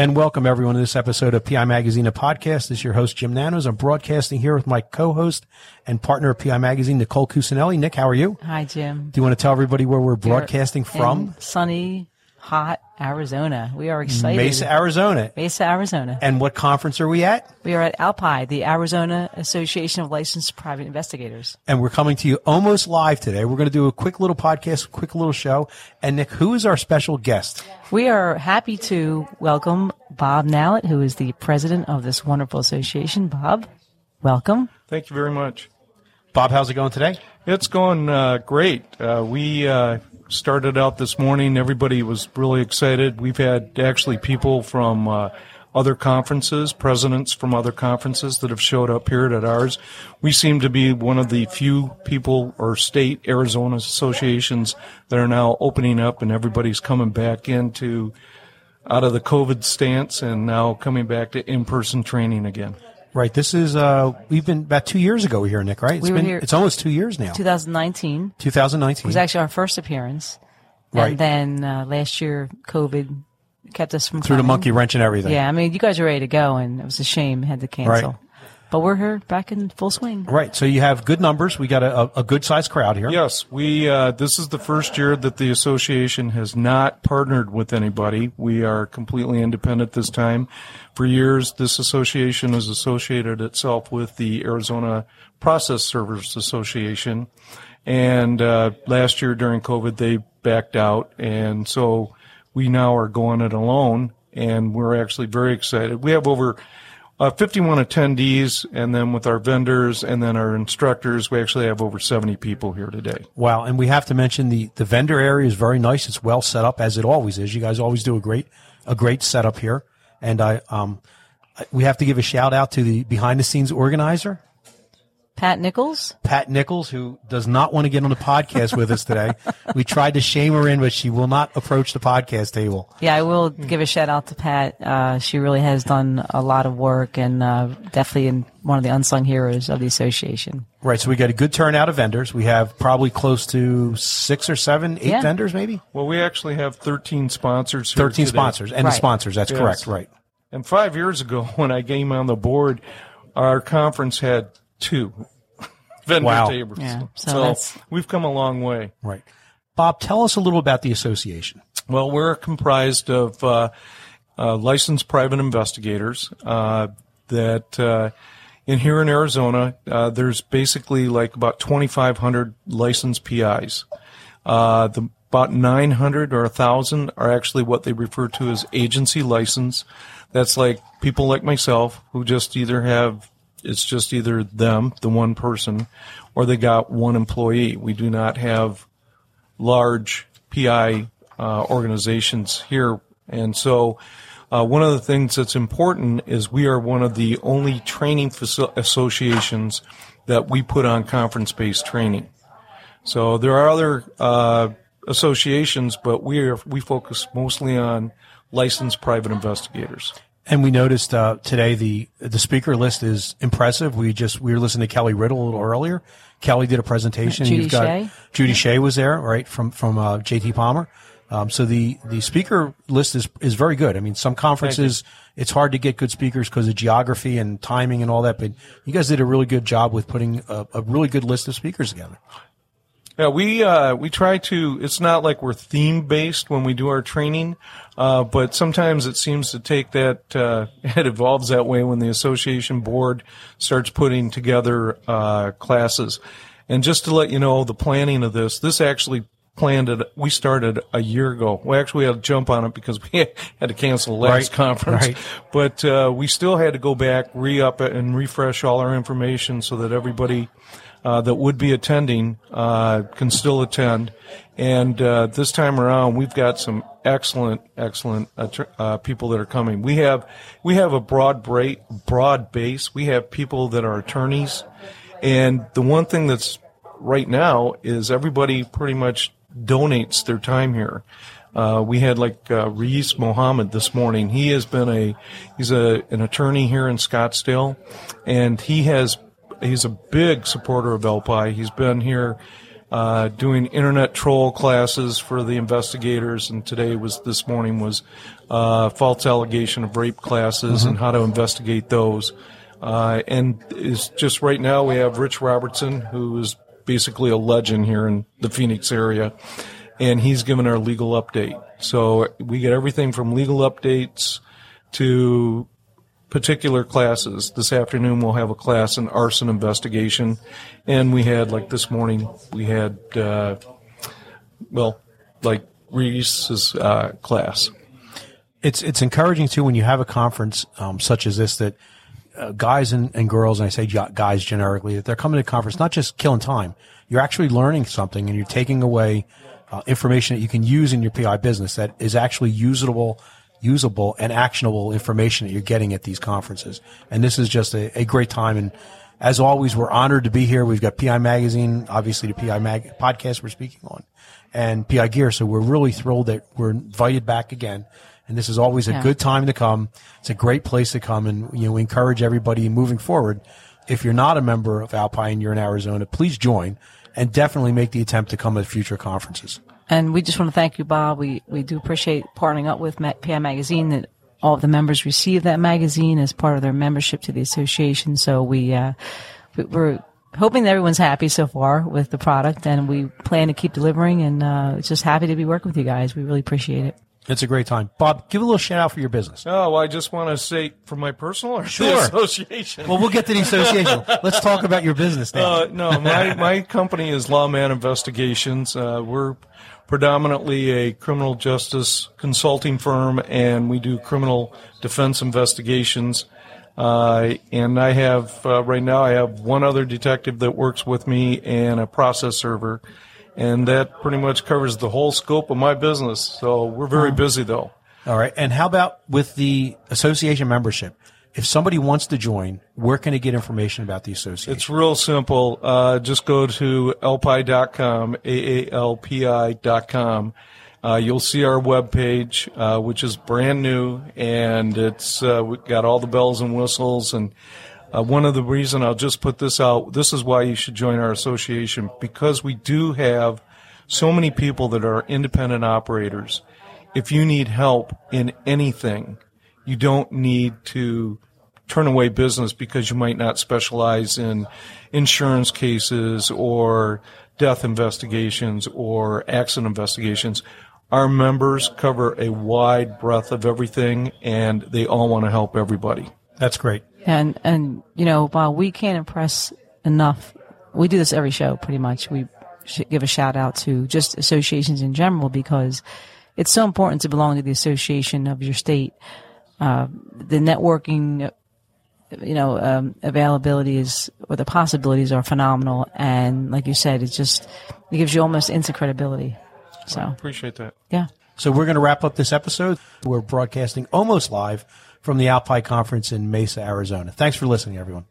And welcome everyone to this episode of PI Magazine, a podcast. This is your host, Jim Nanos. I'm broadcasting here with my co-host and partner of PI Magazine, Nicole Cusinelli. Nick, how are you? Hi, Jim. Do you want to tell everybody where we're broadcasting from? in sunny, hot Arizona. We are excited. Mesa, Arizona. Mesa, Arizona. And what conference are we at? We are at Alpi, the Arizona Association of Licensed Private Investigators. And we're coming to you almost live today. We're going to do a quick little podcast, quick little show. And Nick, who is our special guest? We are happy to welcome Bob Nallett, who is the president of this wonderful association. Bob, welcome. Thank you very much. Bob, how's it going today? It's going uh, great. Uh, we uh, started out this morning. Everybody was really excited. We've had actually people from uh, other conferences, presidents from other conferences that have showed up here at ours. We seem to be one of the few people or state Arizona associations that are now opening up, and everybody's coming back into out of the COVID stance and now coming back to in-person training again. Right. This is, uh, we've been about two years ago here, Nick, right? It's We were been, here- it's almost two years now. 2019 2019. it was actually our first appearance. Right. And then uh, last year, COVID kept us from Through the monkey wrench and everything. Yeah, I mean, you guys were ready to go, and it was a shame had to cancel. Right. But we're here back in full swing. Right. So you have good numbers. We got a, a, a good sized crowd here. Yes, we. Uh, this is the first year that the association has not partnered with anybody. We are completely independent this time. For years, this association has associated itself with the Arizona Process Servers Association, and uh, last year during COVID, they backed out, and so we now are going it alone, and we're actually very excited. We have over uh, 51 attendees, and then with our vendors and then our instructors, we actually have over 70 people here today. Wow. And we have to mention the, the vendor area is very nice. It's well set up as it always is. You guys always do a great, a great setup here. And I, um, we have to give a shout out to the behind the scenes organizer, Pat Nichols, Pat Nichols, who does not want to get on the podcast with us today. We tried to shame her in, but she will not approach the podcast table. yeah, I will give a shout out to Pat. Uh, she really has done a lot of work and uh, definitely in one of the unsung heroes of the association. Right. So we got a good turnout of vendors. We have probably close to six or seven, eight Yeah. vendors, maybe Well, we actually have 13 sponsors. Here 13 today. sponsors and the sponsors. That's Yes. correct. Right. And five years ago, when I came on the board, our conference had two vendor Wow. tables. Yeah, so so we've come a long way. Right. Bob, tell us a little about the association. Well, we're comprised of uh, uh, licensed private investigators uh, that uh, in here in Arizona, uh, there's basically like about 2,500 licensed PIs. Uh, the, about 900 or 1,000 are actually what they refer to as agency license. That's like people like myself who just either have it's just either them, the one person, or they got one employee. We do not have large PI uh, organizations here. And so, uh, one of the things that's important is we are one of the only training faci- associations that we put on conference based training. So there are other uh, associations, but we are we focus mostly on licensed private investigators. And we noticed uh, today the the speaker list is impressive. We just we were listening to Kelly Riddle a little earlier. Kelly did a presentation. Judy You've got Shea. Judy Shea was there, right from from uh, JT Palmer. Um, so the the speaker list is is very good. I mean, some conferences it's hard to get good speakers because of geography and timing and all that. But you guys did a really good job with putting a, a really good list of speakers together. Yeah, we uh, we try to. It's not like we're theme based when we do our training, uh, but sometimes it seems to take that. Uh, it evolves that way when the association board starts putting together uh, classes. And just to let you know, the planning of this, this actually planned it. We started a year ago. We actually had to jump on it because we had to cancel the last Right, conference. right. But uh, we still had to go back, re up it, and refresh all our information so that everybody uh, that would be attending uh, can still attend. And uh, this time around, we've got some excellent, excellent uh, people that are coming. We have we have a broad bra- broad base. We have people that are attorneys, and the one thing that's right now is everybody pretty much donates their time here. Uh, we had like uh, Reis Mohammed this morning. He has been a he's a an attorney here in Scottsdale, and he has he's a big supporter of LPI. He's been here uh, doing internet troll classes for the investigators, and today was this morning was uh, false allegation of rape classes and how to investigate those. Uh, and is just right now we have Rich Robertson, who is basically a legend here in the Phoenix area, and he's given our legal update. So we get everything from legal updates to particular classes. This afternoon we'll have a class in arson investigation, and we had like this morning we had uh, well like Reese's uh, class. it's it's encouraging too when you have a conference um, such as this that uh, guys and, and girls, and I say guys generically, that they're coming to conference not just killing time. You're actually learning something, and you're taking away uh, information that you can use in your PI business that is actually usable, usable, and actionable information that you're getting at these conferences. And this is just a, a great time. And as always, we're honored to be here. We've got PI Magazine, obviously the PI Mag podcast we're speaking on, and PI Gear. So we're really thrilled that we're invited back again. And this is always a Yeah. good time to come. It's a great place to come, and you know, we encourage everybody moving forward. If you're not a member of Alpine, you're in Arizona, please join, and definitely make the attempt to come at future conferences. And we just want to thank you, Bob. We we do appreciate partnering up with PI Magazine. That all of the members receive that magazine as part of their membership to the association. So we uh, we- we're hoping that everyone's happy so far with the product, and we plan to keep delivering. And uh, just happy to be working with you guys. We really appreciate it. It's a great time. Bob, give a little shout out for your business. Oh, well, I just want to say for my personal or Sure. association. Well, we'll get to the association. Let's talk about your business now. Uh, no, my, my company is Lawman Investigations. Uh, we're predominantly a criminal justice consulting firm, and we do criminal defense investigations. Uh, and I have uh, right now I have one other detective that works with me and a process server, and that pretty much covers the whole scope of my business. So we're very busy though. All right. And how about with the association membership? If somebody wants to join, where can they get information about the association? It's real simple. Uh, just go to alpi.com, A-A-L-P-I.com. Uh, you'll see our webpage, uh, which is brand new, and it's uh, we've got all the bells and whistles. And uh, one of the reason I'll just put this out. This is why you should join our association because we do have so many people that are independent operators. If you need help in anything, you don't need to turn away business because you might not specialize in insurance cases or death investigations or accident investigations. Our members cover a wide breadth of everything and they all want to help everybody. That's great. And and you know, while we can't impress enough. We do this every show, pretty much. We should give a shout out to just associations in general because it's so important to belong to the association of your state. Uh, the networking, you know, um, availability is or the possibilities are phenomenal. And like you said, it just it gives you almost instant credibility. So Appreciate that. yeah. So we're going to wrap up this episode. We're broadcasting almost live from the Alpine Conference in Mesa, Arizona. Thanks for listening, everyone.